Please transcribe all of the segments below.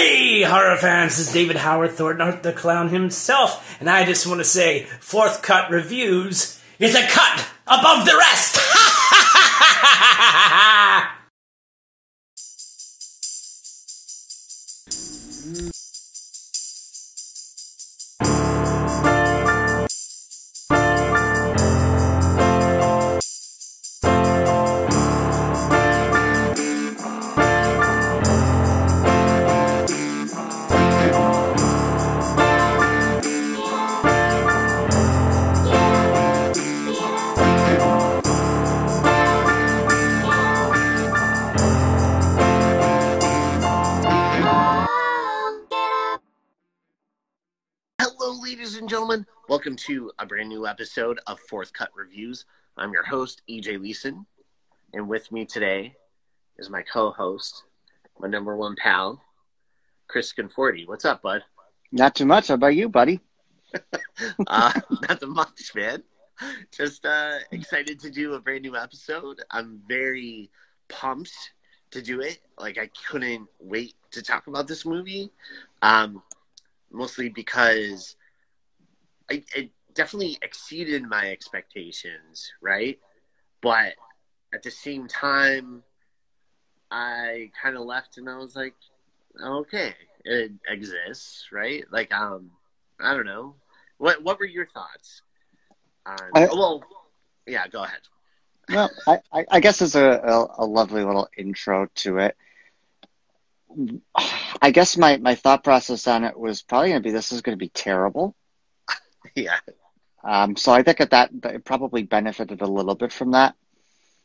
Hey, horror fans, this is David Howard Thornton, the clown himself, and I just want to say, Fourth Cut Reviews is a cut above the rest! ladies and gentlemen. Welcome to a brand new episode of Fourth Cut Reviews. I'm your host, EJ Leeson, and with me today is my co-host, my number one pal, Chris Conforti. What's up, bud? Not too much. How about you, buddy? Uh, not too much, man. Just uh, excited to do a brand new episode. I'm very pumped to do it. Like I couldn't wait to talk about this movie. Um, mostly because I, it definitely exceeded my expectations, right? But at the same time, I kind of left and I was like, okay, it exists, right? Like, um, I don't know. What What were your thoughts? On, I- well, yeah, go ahead. Well, I, I, I guess it's a, a, a lovely little intro to it. I guess my, my thought process on it was probably going to be this is going to be terrible. Yeah. Um, so I think that, that it probably benefited a little bit from that.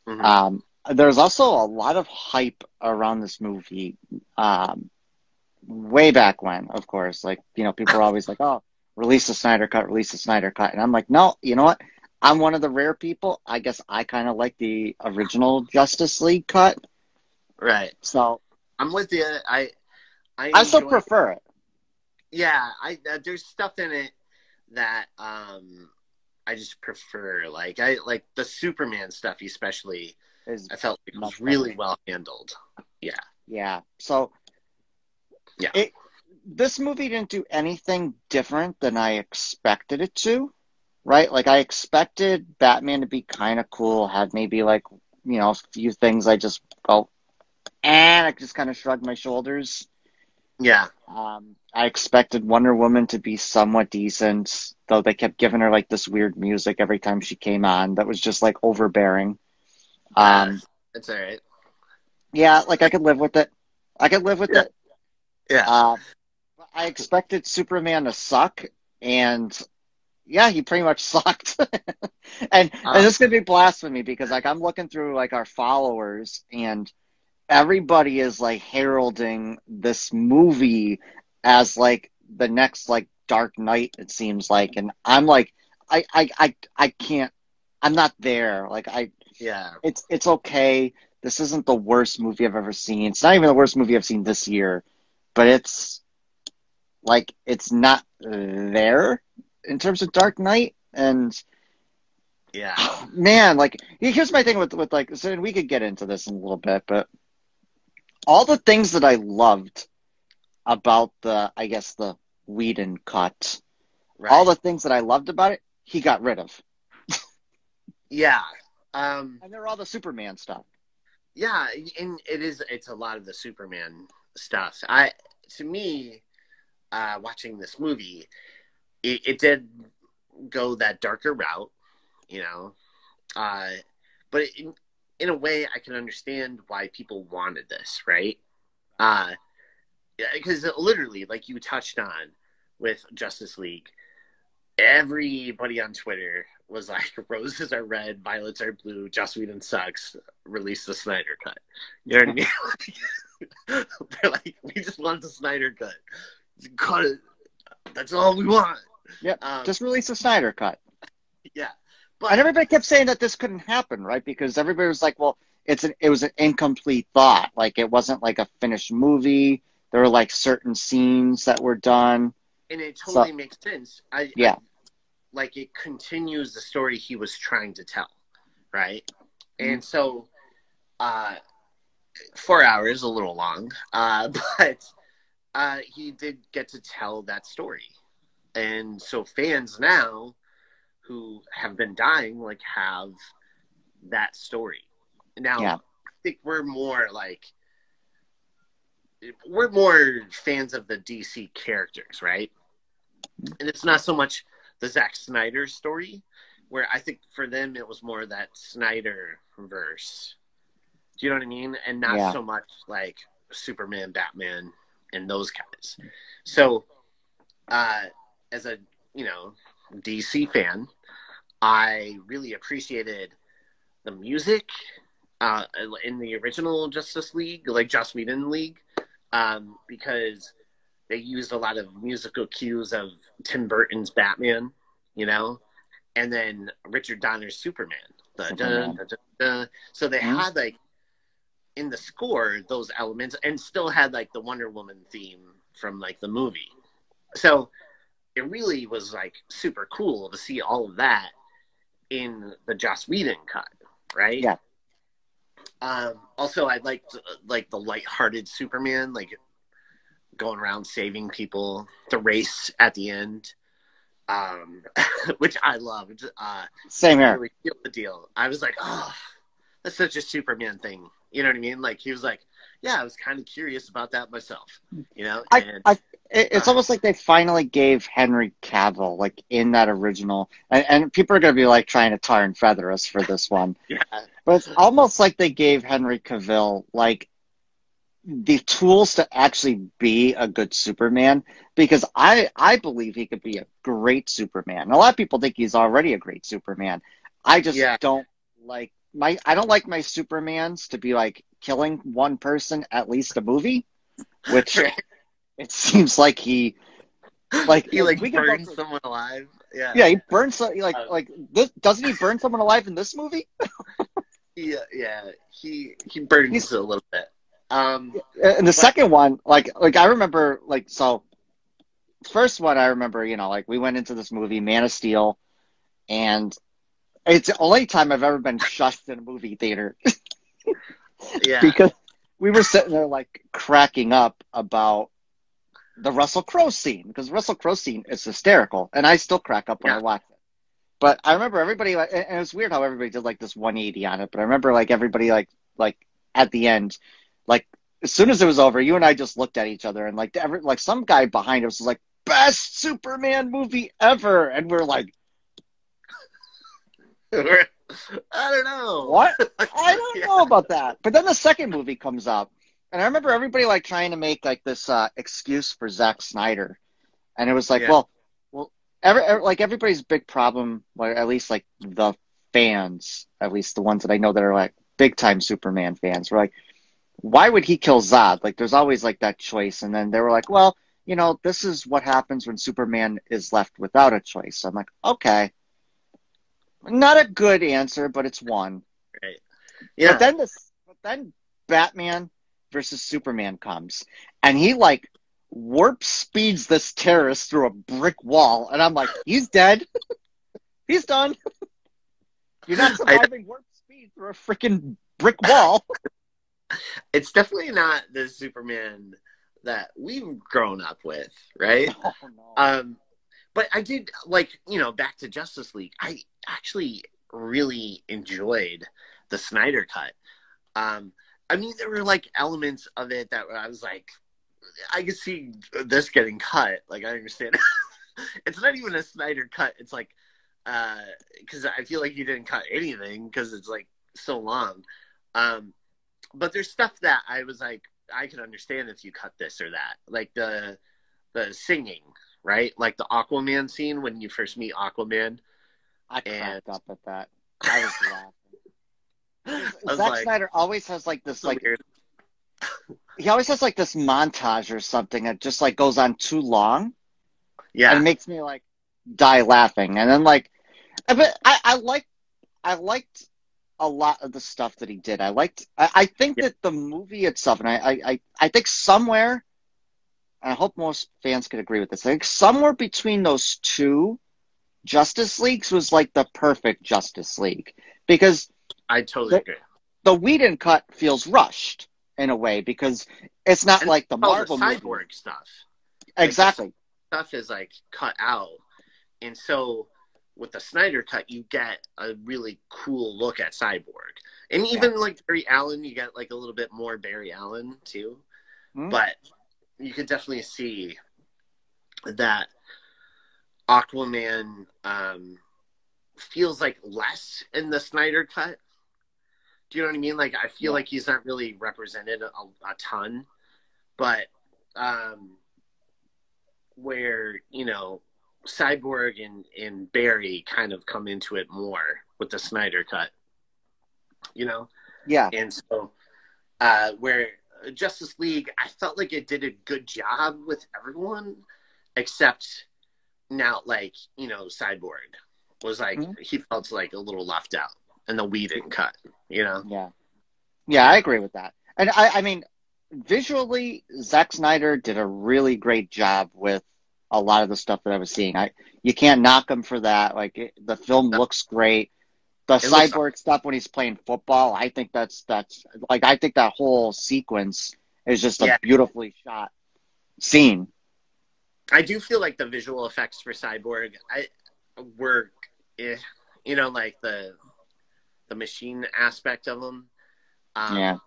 Mhm. Um, there's also a lot of hype around this movie. Um, way back when, of course, like, you know, people are always like, oh, release the Snyder cut, release the Snyder cut. And I'm like, no, you know what? I'm one of the rare people. I guess I kind of like the original Justice League cut. right. So I'm with you. I I, I still prefer it. yeah i uh, there's stuff in it that um i just prefer like i like the superman stuff especially Is i felt it was really better. well handled yeah. Yeah. So Yeah. It, this movie didn't do anything different than I expected it to, right? Like I expected Batman to be kind of cool, have maybe like you know a few things I just go, and I just kind of shrugged my shoulders. Yeah Um, I expected Wonder Woman to be somewhat decent, though they kept giving her like this weird music every time she came on that was just like overbearing. Um, that's all right yeah, like I could live with it. I could live with Yeah. it. yeah Uh, I expected Superman to suck, and yeah, he pretty much sucked. and, Um, and this could be blasphemy because like I'm looking through like our followers, and everybody is like heralding this movie as like the next like Dark Knight. It seems like, and I'm like, I I I, I can't. I'm not there. Like I, yeah it's it's okay. This isn't the worst movie I've ever seen. It's not even the worst movie I've seen this year, but it's like it's not there in terms of Dark Knight. And yeah man, like here's my thing with with like so we could get into this in a little bit, but all the things that I loved about the I guess the Whedon cut, right. all the things that I loved about it, he got rid of, yeah um and they're all the Superman stuff. yeah and it is it's a lot of the superman stuff. I to me uh watching this movie it, it did go that darker route you know? Uh but in, in a way i can understand why people wanted this right? Uh because literally like you touched on with justice league everybody on twitter was like roses are red violets are blue joss whedon sucks release the snyder cut. You know what i mean? They're like we just want the snyder cut. Cut it. That's all we want. Yep. um, Just release the Snyder cut. yeah And everybody kept saying that this couldn't happen, right? Because everybody was like, well, it's an it was an incomplete thought. Like it wasn't like a finished movie. There were like certain scenes that were done. and it totally makes sense. I Yeah. I- like it continues the story he was trying to tell, right? And so, uh, four hours a little long, uh, but uh, he did get to tell that story, and so fans now who have been dying like have that story. Now, Yeah. I think we're more like we're more fans of the DC characters, right? And it's not so much the Zack Snyder story, where I think for them it was more that Snyder verse. Do you know what I mean? And not Yeah. so much like Superman, Batman, and those guys. So, uh, as a you know DC fan, I really appreciated the music uh, in the original Justice League, like Joss Whedon League, um, because they used a lot of musical cues of Tim Burton's Batman, you know, and then Richard Donner's Superman. The dun, dun, dun. So they Mhm. had like in the score those elements, and still had like the Wonder Woman theme from like the movie. So it really was like super cool to see all of that in the Joss Whedon cut, right? Yeah. Um, also, I liked like the lighthearted Superman, like going around saving people, the race at the end, um, which I loved. Uh, Same here. really the deal. I was like, oh, that's such a Superman thing. You know what I mean? Like he was like, yeah, I was kind of curious about that myself. You know, and I, it- it's uh, almost like they finally gave Henry Cavill, like in that original, and, and people are going to be like trying to tar and feather us for this one, yeah, but it's almost like they gave Henry Cavill like the tools to actually be a good Superman because I I believe he could be a great Superman. A lot of people think he's already a great Superman. I just Yeah. don't like my I don't like my Supermans to be like killing one person at least a movie, which it seems like he like he like we burns through- someone alive. Yeah, yeah he burns so, like Uh, like this doesn't he burn someone alive in this movie yeah, yeah. He he burns He's- a little bit. Um, and the second one like like i remember like so first one i remember you know like we went into this movie man of steel and it's the only time i've ever been shushed in a movie theater. Yeah, because we were sitting there like cracking up about the russell crowe scene because russell crowe scene is hysterical and i still crack up when i watch it. But i remember everybody like and it was weird how everybody did like this 180 on it but i remember like everybody like like at the end like as soon as it was over you and i just looked at each other and like every like some guy behind us was like best superman movie ever and we're like I don't know. what I don't Yeah. know about that. But then the second movie comes up, and I remember everybody like trying to make like this uh, excuse for Zack Snyder, and it was like, Yeah. well, well, every, every- like everybody's big problem, or at least like the fans, at least the ones that I know that are like big time Superman fans, were like, why would he kill Zod? Like, there's always like that choice, and then they were like, well, you know, this is what happens when Superman is left without a choice. I'm like, okay. Not a good answer, but it's one. Right. Yeah. But then this, but then Batman versus Superman comes, and he like warp speeds this terrorist through a brick wall, and I'm like, he's dead. he's done. You're not surviving warp speed through a freaking brick wall. it's definitely not the Superman that we've grown up with, right? oh, no. Um, but I did like you know back to Justice League. I actually really enjoyed the Snyder cut. Um, I mean, there were like elements of it that I was like, I could see this getting cut. Like I understand. it's not even a Snyder cut. It's like because I feel like he didn't cut anything because it's like so long. Um, but there's stuff that I was like, I could understand if you cut this or that, like the the singing, right? Like the Aquaman scene when you first meet Aquaman. I and- cracked up at that. I was laughing. I Zack like, Snyder always has like this so like weird. he always has like this montage or something that just like goes on too long. yeah, and it makes me like die laughing. And then like, but I, I liked, I liked a lot of the stuff that he did. I liked, I, I think Yeah. that the movie itself, and I, I, I think somewhere, and I hope most fans could agree with this. I think somewhere between those two Justice Leagues was like the perfect Justice League because I totally the- agree. the Whedon cut feels rushed. in a way because it's not And like the Marvel the movie. cyborg stuff. Exactly. Stuff is like cut out, and so with the Snyder cut, you get a really cool look at Cyborg, and even like Barry Allen, you get like a little bit more Barry Allen too. Mhm. But you could definitely see that Aquaman um, feels like less in the Snyder cut. Do you know what I mean? Like I feel Yeah. like he's not really represented a, a ton, but um, where you know Cyborg and and Barry kind of come into it more with the Snyder cut. You know, Yeah. and so uh, where Justice League, I felt like it did a good job with everyone, except now, like you know, Cyborg was like Mhm. he felt like a little left out, and the Whedon cut. You know, Yeah. Yeah, I agree with that. And I, I mean, visually, Zack Snyder did a really great job with a lot of the stuff that I was seeing. I you can't knock him for that. Like it, the film looks great. The It cyborg stuff when he's playing football, I think that's that's like I think that whole sequence is just a Yeah. beautifully shot scene. I do feel like the visual effects for Cyborg, I were, eh, you know, like the the machine aspect of them. Um, Yeah.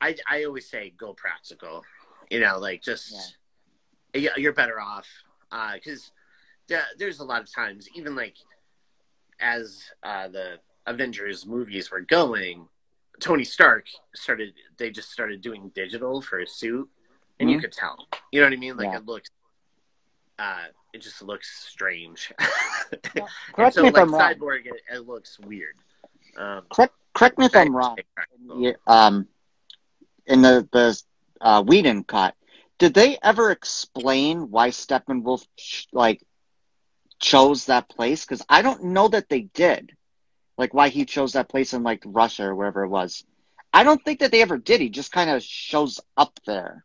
I I always say go practical. You know, like just yeah. you're better off because there's a lot of times, even like as uh, the Avengers movies were going, Tony Stark started. They just started doing digital for his suit, and you Mhm. could tell. You know what I mean? Like Yeah. it looks. Uh, it just looks strange. Yeah. Correct so, me if like I'm wrong. Cyborg, it, it looks weird. Um, Correct correct me if I'm wrong. Yeah, um, in the the uh, Whedon cut, did they ever explain why Steppenwolf ch- like chose that place? Because I don't know that they did. Like why he chose that place in like Russia or wherever it was. I don't think that they ever did. He just kind of shows up there.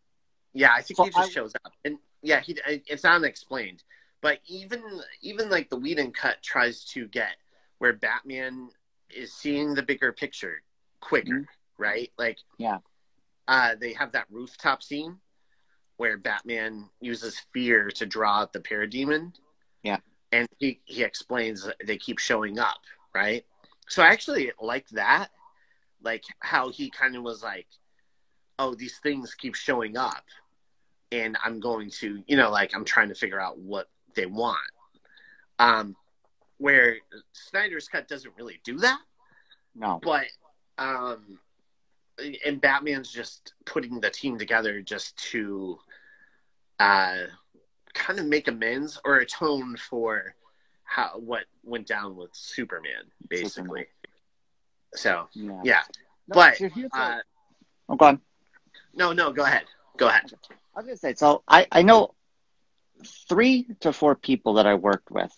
Yeah, I think So he just I- shows up, and yeah, he it's unexplained. But even even like the Whedon cut tries to get where Batman is seeing the bigger picture quicker, Mhm. right? Like, Yeah. uh, they have that rooftop scene where Batman uses fear to draw out the parademon. Yeah. and he he explains they keep showing up, right? So I actually like that, like how he kind of was like, "Oh, these things keep showing up." and I'm going to, you know, like I'm trying to figure out what they want. Um, where Snyder's cut doesn't really do that, No. but um, and Batman's just putting the team together just to uh, kind of make amends or atone for how what went down with Superman, basically. So Yeah. yeah, No, but so here's the- uh, oh, go on. no, no, go ahead, go ahead. I was gonna say, so I, I know three to four people that I worked with.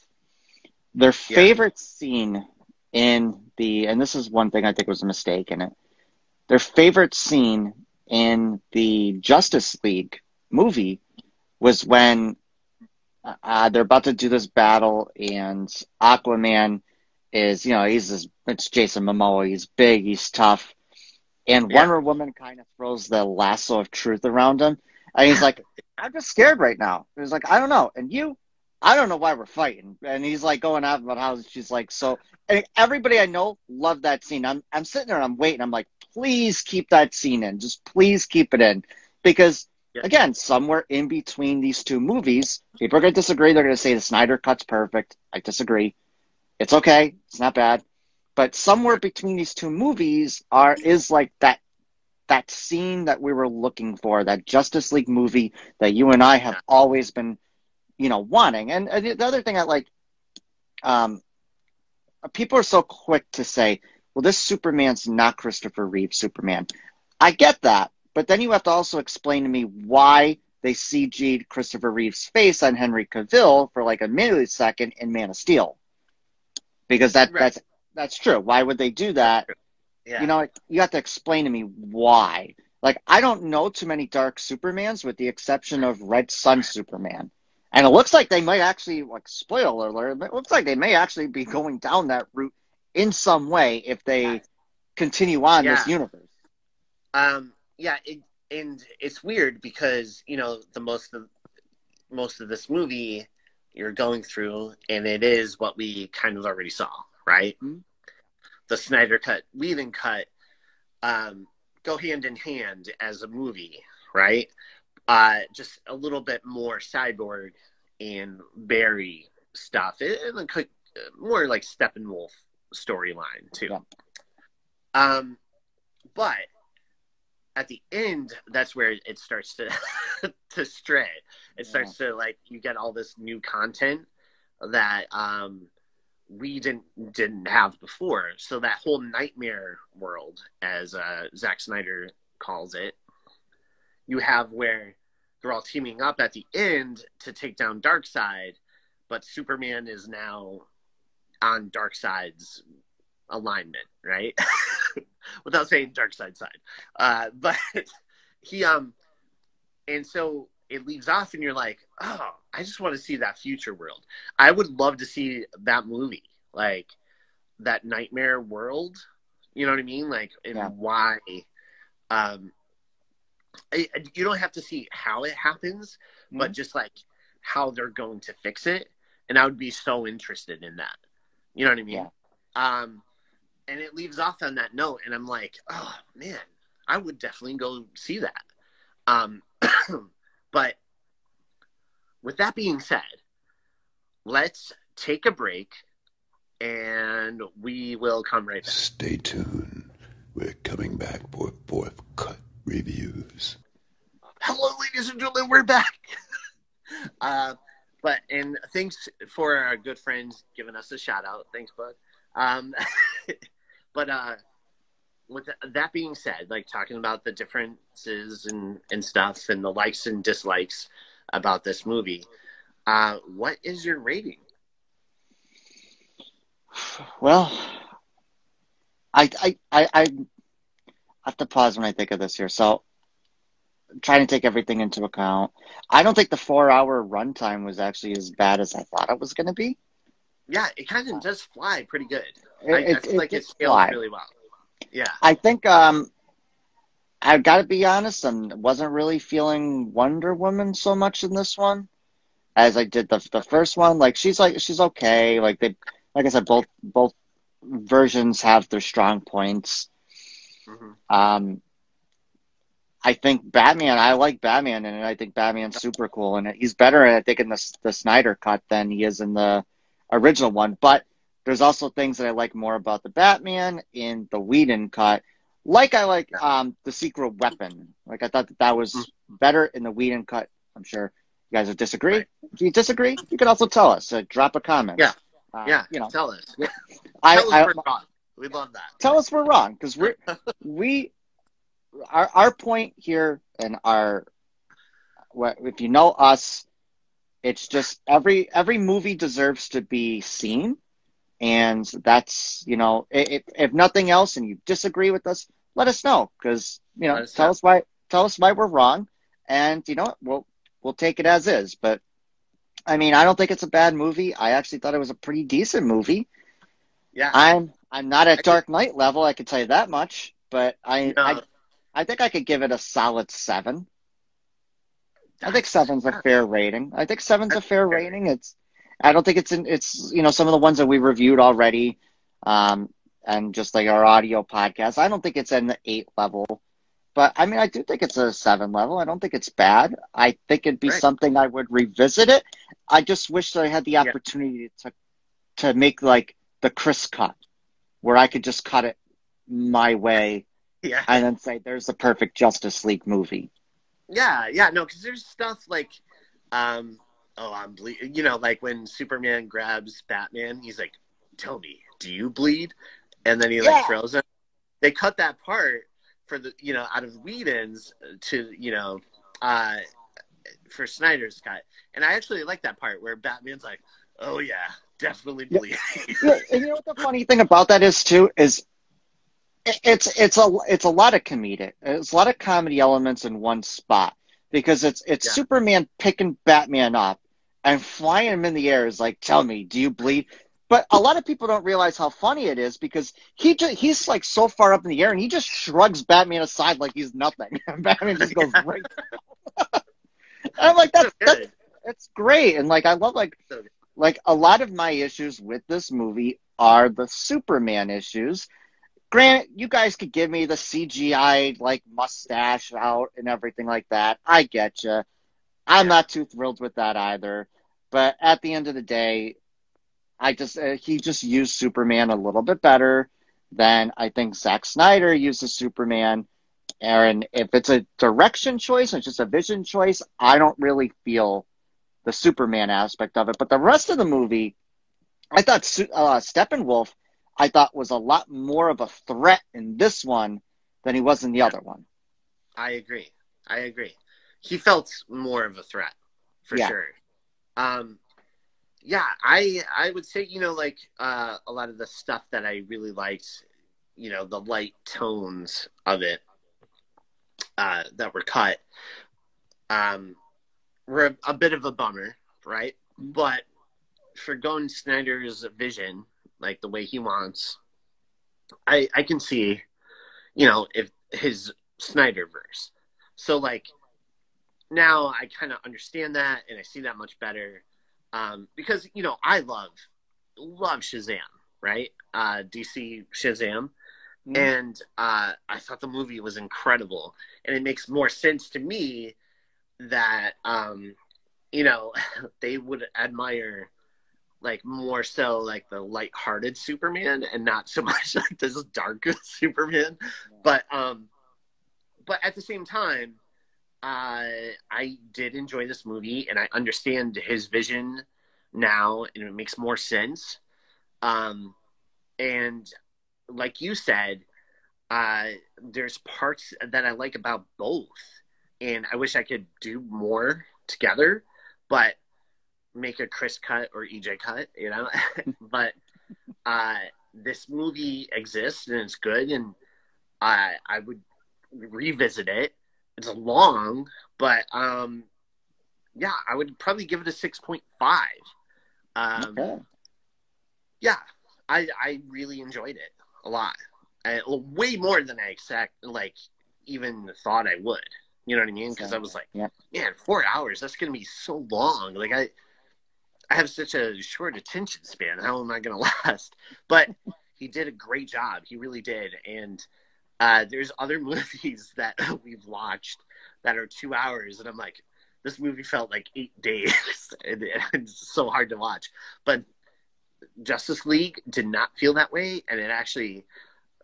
Their Yeah. favorite scene in the, and this is one thing I think was a mistake in it. Their favorite scene in the Justice League movie was when uh, they're about to do this battle, and Aquaman is, you know, he's this, it's Jason Momoa. He's big, he's tough, and Yeah. Wonder Woman kind of throws the lasso of truth around him. And he's like, I'm just scared right now. He's like, I don't know. And you, I don't know why we're fighting. And he's like going on about how she's like, so and everybody I know loved that scene. I'm I'm sitting there and I'm waiting. I'm like, please keep that scene in. Just please keep it in. Because Yeah. again, somewhere in between these two movies, people are gonna disagree. They're gonna say the Snyder cut's perfect. I disagree. It's okay. It's not bad. But somewhere between these two movies are is like that that scene that we were looking for, that Justice League movie that you and I have always been, you know, wanting. And, and the other thing I like, um, people are so quick to say, well, this Superman's not Christopher Reeve Superman. I get that, but then you have to also explain to me why they CG'd Christopher Reeve's face on Henry Cavill for like a millisecond in Man of Steel. Because that, Right. that's that's true. Why would they do that? Yeah. You know, you have to explain to me why. Like, I don't know too many Dark Supermans with the exception of Red Sun Superman. And it looks like they might actually, like, spoiler alert, it looks like they may actually be going down that route in some way if they continue on this universe. Um, yeah, it, and it's weird because you know the most of most of this movie you're going through, and it is what we kind of already saw, right? Mhm. The Snyder cut, Whedon cut, um, go hand in hand as a movie, right? Uh, just a little bit more cyborg and Barry stuff, and quick- more like Steppenwolf storyline too. Yeah. Um, but at the end, that's where it starts to to stray. It starts to like you get all this new content that um we didn't didn't have before. So that whole nightmare world, as uh, Zack Snyder calls it, you have where they're all teaming up at the end to take down Darkseid, but Superman is now on Darkseid's alignment, right? Without saying dark side, side. uh, but he um, and so it leaves off, and you're like, oh, I just want to see that future world. I would love to see that movie, like that nightmare world. You know what I mean? Like, and Yeah. why? Um, I, you don't have to see how it happens, but Mhm. just like how they're going to fix it. And I would be so interested in that. You know what I mean? Yeah. Um, and it leaves off on that note, and I'm like, oh man, I would definitely go see that. Um, but with that being said, let's take a break, and we will come right back. Stay tuned. We're coming back for fourth cut reviews. Hello, ladies and gentlemen, we're back. uh, but and thanks for our good friends giving us a shout out. Thanks, bud. Um, but uh, with that being said, like talking about the differences and and stuff, and the likes and dislikes about this movie, uh, what is your rating? Well, I, I, I, I have to pause when I think of this here. So, I'm trying to take everything into account. I don't think the four-hour runtime was actually as bad as I thought it was going to be. Yeah, it kind of does fly pretty good. It, I, I it- it like it did scales fly. really well. Yeah, I think um, I've got to be honest. I wasn't really feeling Wonder Woman so much in this one as I did the the first one. Like she's like she's okay. Like they, like I said, both both versions have their strong points. hmm Um, I think Batman. I like Batman, and I think Batman's super cool, and he's better, I think, in the the Snyder cut than he is in the original one. But there's also things that I like more about the Batman in the Whedon cut. Like I like um the secret weapon. Like I thought that that was better in the Whedon cut. I'm sure you guys would disagree. Right. If you disagree, you can also tell us. Uh, drop a comment. Yeah. Uh, yeah. You know, tell us. I, tell us I, we're wrong. We love that. tell us we're wrong because we're we our our point here and our what if you know us it's just every every movie deserves to be seen and that's you know if, if nothing else and you disagree with us let us know because you know us tell know. us why tell us why we're wrong and you know what we'll we'll take it as is but i mean i don't think it's a bad movie i actually thought it was a pretty decent movie Yeah. I'm I'm not at I Dark Knight level, I can tell you that much. But I No. I, I think I could give it a solid seven. I think seven's a fair rating. I think seven's a fair fair. rating. It's I don't think it's in it's you know some of the ones that we reviewed already, um, and just like our audio podcast. I don't think it's in the eight level, but I mean I do think it's a seven level. I don't think it's bad. I think it'd be Right. something I would revisit it. I just wish that I had the Yeah. opportunity to to make like the Chris cut, where I could just cut it my way Yeah. and then say there's the perfect Justice League movie. Yeah, yeah, no, because there's stuff like, um, oh, I'm ble- you know, like when Superman grabs Batman, he's like, "Tell me, do you bleed?" And then he like Yeah. throws him. They cut that part for the you know out of Whedon's to you know, uh, for Snyder's cut, and I actually like that part where Batman's like, "Oh yeah, definitely Yeah. bleed." Yeah, and you know what the funny thing about that is too is it's it's a it's a lot of comedic. It's a lot of comedy elements in one spot because it's it's Yeah. Superman picking Batman up and flying him in the air is like, tell me, do you bleed? but a lot of people don't realize how funny it is because he just, he's like so far up in the air and he just shrugs Batman aside like he's nothing. And Batman just goes right. I'm like that's that's that's great and like I love like like a lot of my issues with this movie are the Superman issues. Grant, you guys could give me the CGI like mustache out and everything like that. I get you. I'm not too thrilled with that either. But at the end of the day, I just uh, he just used Superman a little bit better than I think Zack Snyder uses Superman. And if it's a direction choice and it's just a vision choice, I don't really feel the Superman aspect of it. But the rest of the movie, I thought uh, Steppenwolf, I thought was a lot more of a threat in this one than he was in the other one. I agree. I agree. He felt more of a threat for Yeah. sure. Um, yeah, I I would say you know like uh, a lot of the stuff that I really liked, you know, the light tones of it uh, that were cut, um, were a, a bit of a bummer, right? But for going Snyder's vision, like the way he wants, I I can see, you know, if his Snyder verse. So like now I kind of understand that and I see that much better. Um, because you know I love love Shazam, right? Uh, DC Shazam, Mhm. and uh, I thought the movie was incredible, and it makes more sense to me that um, you know they would admire like more so like the light-hearted Superman and not so much like this dark Superman. But um, but at the same time, uh, I did enjoy this movie, and I understand his vision now, and it makes more sense. Um, and like you said, uh, there's parts that I like about both, and I wish I could do more together, but make a Chris cut or EJ cut, you know. but uh, this movie exists and it's good, and I I would revisit it. It's long, but um, yeah, I would probably give it a six point five. Um, Okay. yeah, I I really enjoyed it a lot, I, way more than I exact like even thought I would. You know what I mean? Because I was like, Yeah. man, four hours. That's gonna be so long. Like I, I have such a short attention span. How am I gonna last? But he did a great job. He really did. And uh, there's other movies that we've watched that are two hours, and I'm like, this movie felt like eight days. and it's so hard to watch. But Justice League did not feel that way, and it actually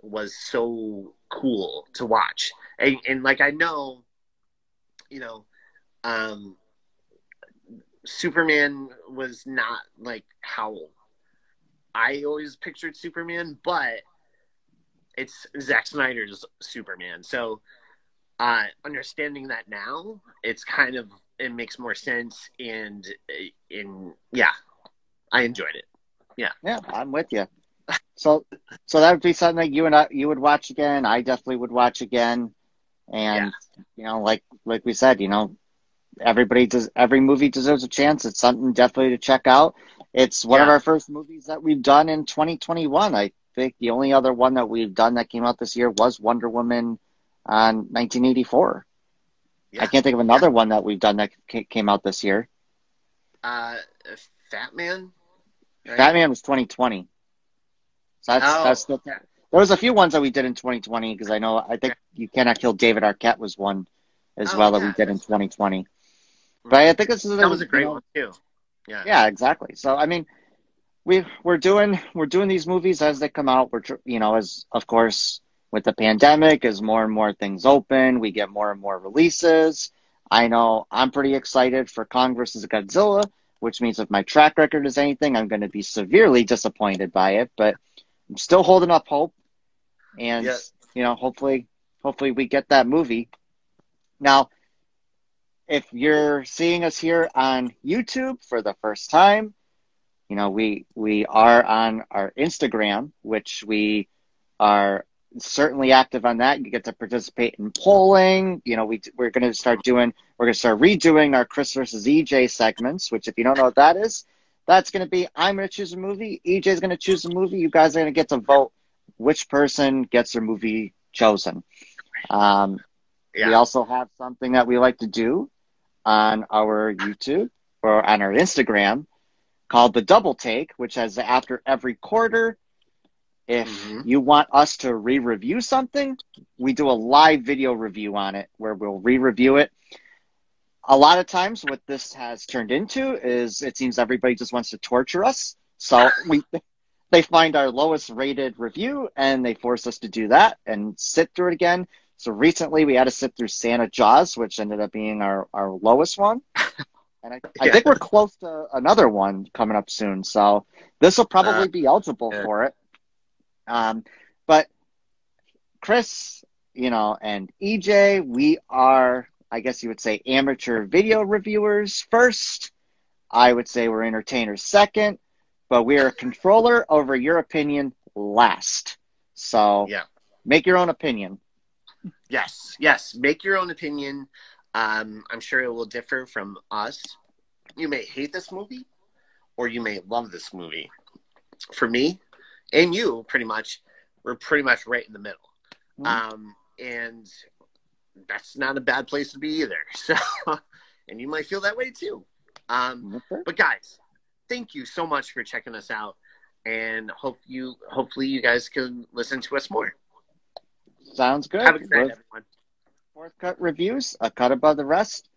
was so cool to watch. And, and like I know, you know, um, Superman was not like how I always pictured Superman, but it's Zack Snyder's Superman. So, uh, understanding that now, it's kind of it makes more sense. And in yeah, I enjoyed it. Yeah, yeah, I'm with you. So, so that would be something that you and I, you would watch again. I definitely would watch again. And you know, like like we said, you know, everybody does every movie deserves a chance. It's something definitely to check out. It's one of our first movies that we've done in 2021. I think the only other one that we've done that came out this year was Wonder Woman on 1984. Yeah. I can't think of another one that we've done that came out this year. Uh, Fat Man. right? Batman was 2020. So that's Oh, that's the, there was a few ones that we did in 2020 because I know I think you cannot kill David Arquette was one as Oh, well that we did in that's- 2020. But I think this is That was a great you know, one too. Yeah. Yeah, exactly. So I mean, we we're doing we're doing these movies as they come out. We're you know as of course with the pandemic as more and more things open, we get more and more releases. I know I'm pretty excited for Kong versus Godzilla, which means if my track record is anything, I'm going to be severely disappointed by it. But I'm still holding up hope, and you know hopefully hopefully we get that movie. Now, if you're seeing us here on YouTube for the first time, you know, we we are on our Instagram, which we are certainly active on that. You get to participate in polling. You know, we we're going to start doing we're going to start redoing our Chris versus EJ segments, which if you don't know what that is, that's going to be I'm going to choose a movie. EJ's going to choose a movie. You guys are going to get to vote which person gets their movie chosen. Um, Yeah. We also have something that we like to do on our YouTube or on our Instagram called the Double Take, which has after every quarter. If Mhm. you want us to re-review something, we do a live video review on it where we'll re-review it. A lot of times, what this has turned into is it seems everybody just wants to torture us. So we they find our lowest rated review and they force us to do that and sit through it again. So recently we had to sit through Santa Jaws, which ended up being our, our lowest one. And I, I think we're close to another one coming up soon. So this will probably Uh, be eligible yeah. for it. Um, but Chris, you know, and EJ, we are, I guess you would say, amateur video reviewers first. I would say we're entertainers second, but we are a controller over your opinion last. So Yeah. make your own opinion. Yes, yes. Make your own opinion. Um, I'm sure it will differ from us. You may hate this movie, or you may love this movie. For me, and you, pretty much, we're pretty much right in the middle. Mhm. Um, and that's not a bad place to be either. So, and you might feel that way too. Um, Okay. but guys, thank you so much for checking us out, and hope you, hopefully, you guys can listen to us more. Sounds good. Have a good night, everyone. Fourth cut reviews, a cut above the rest.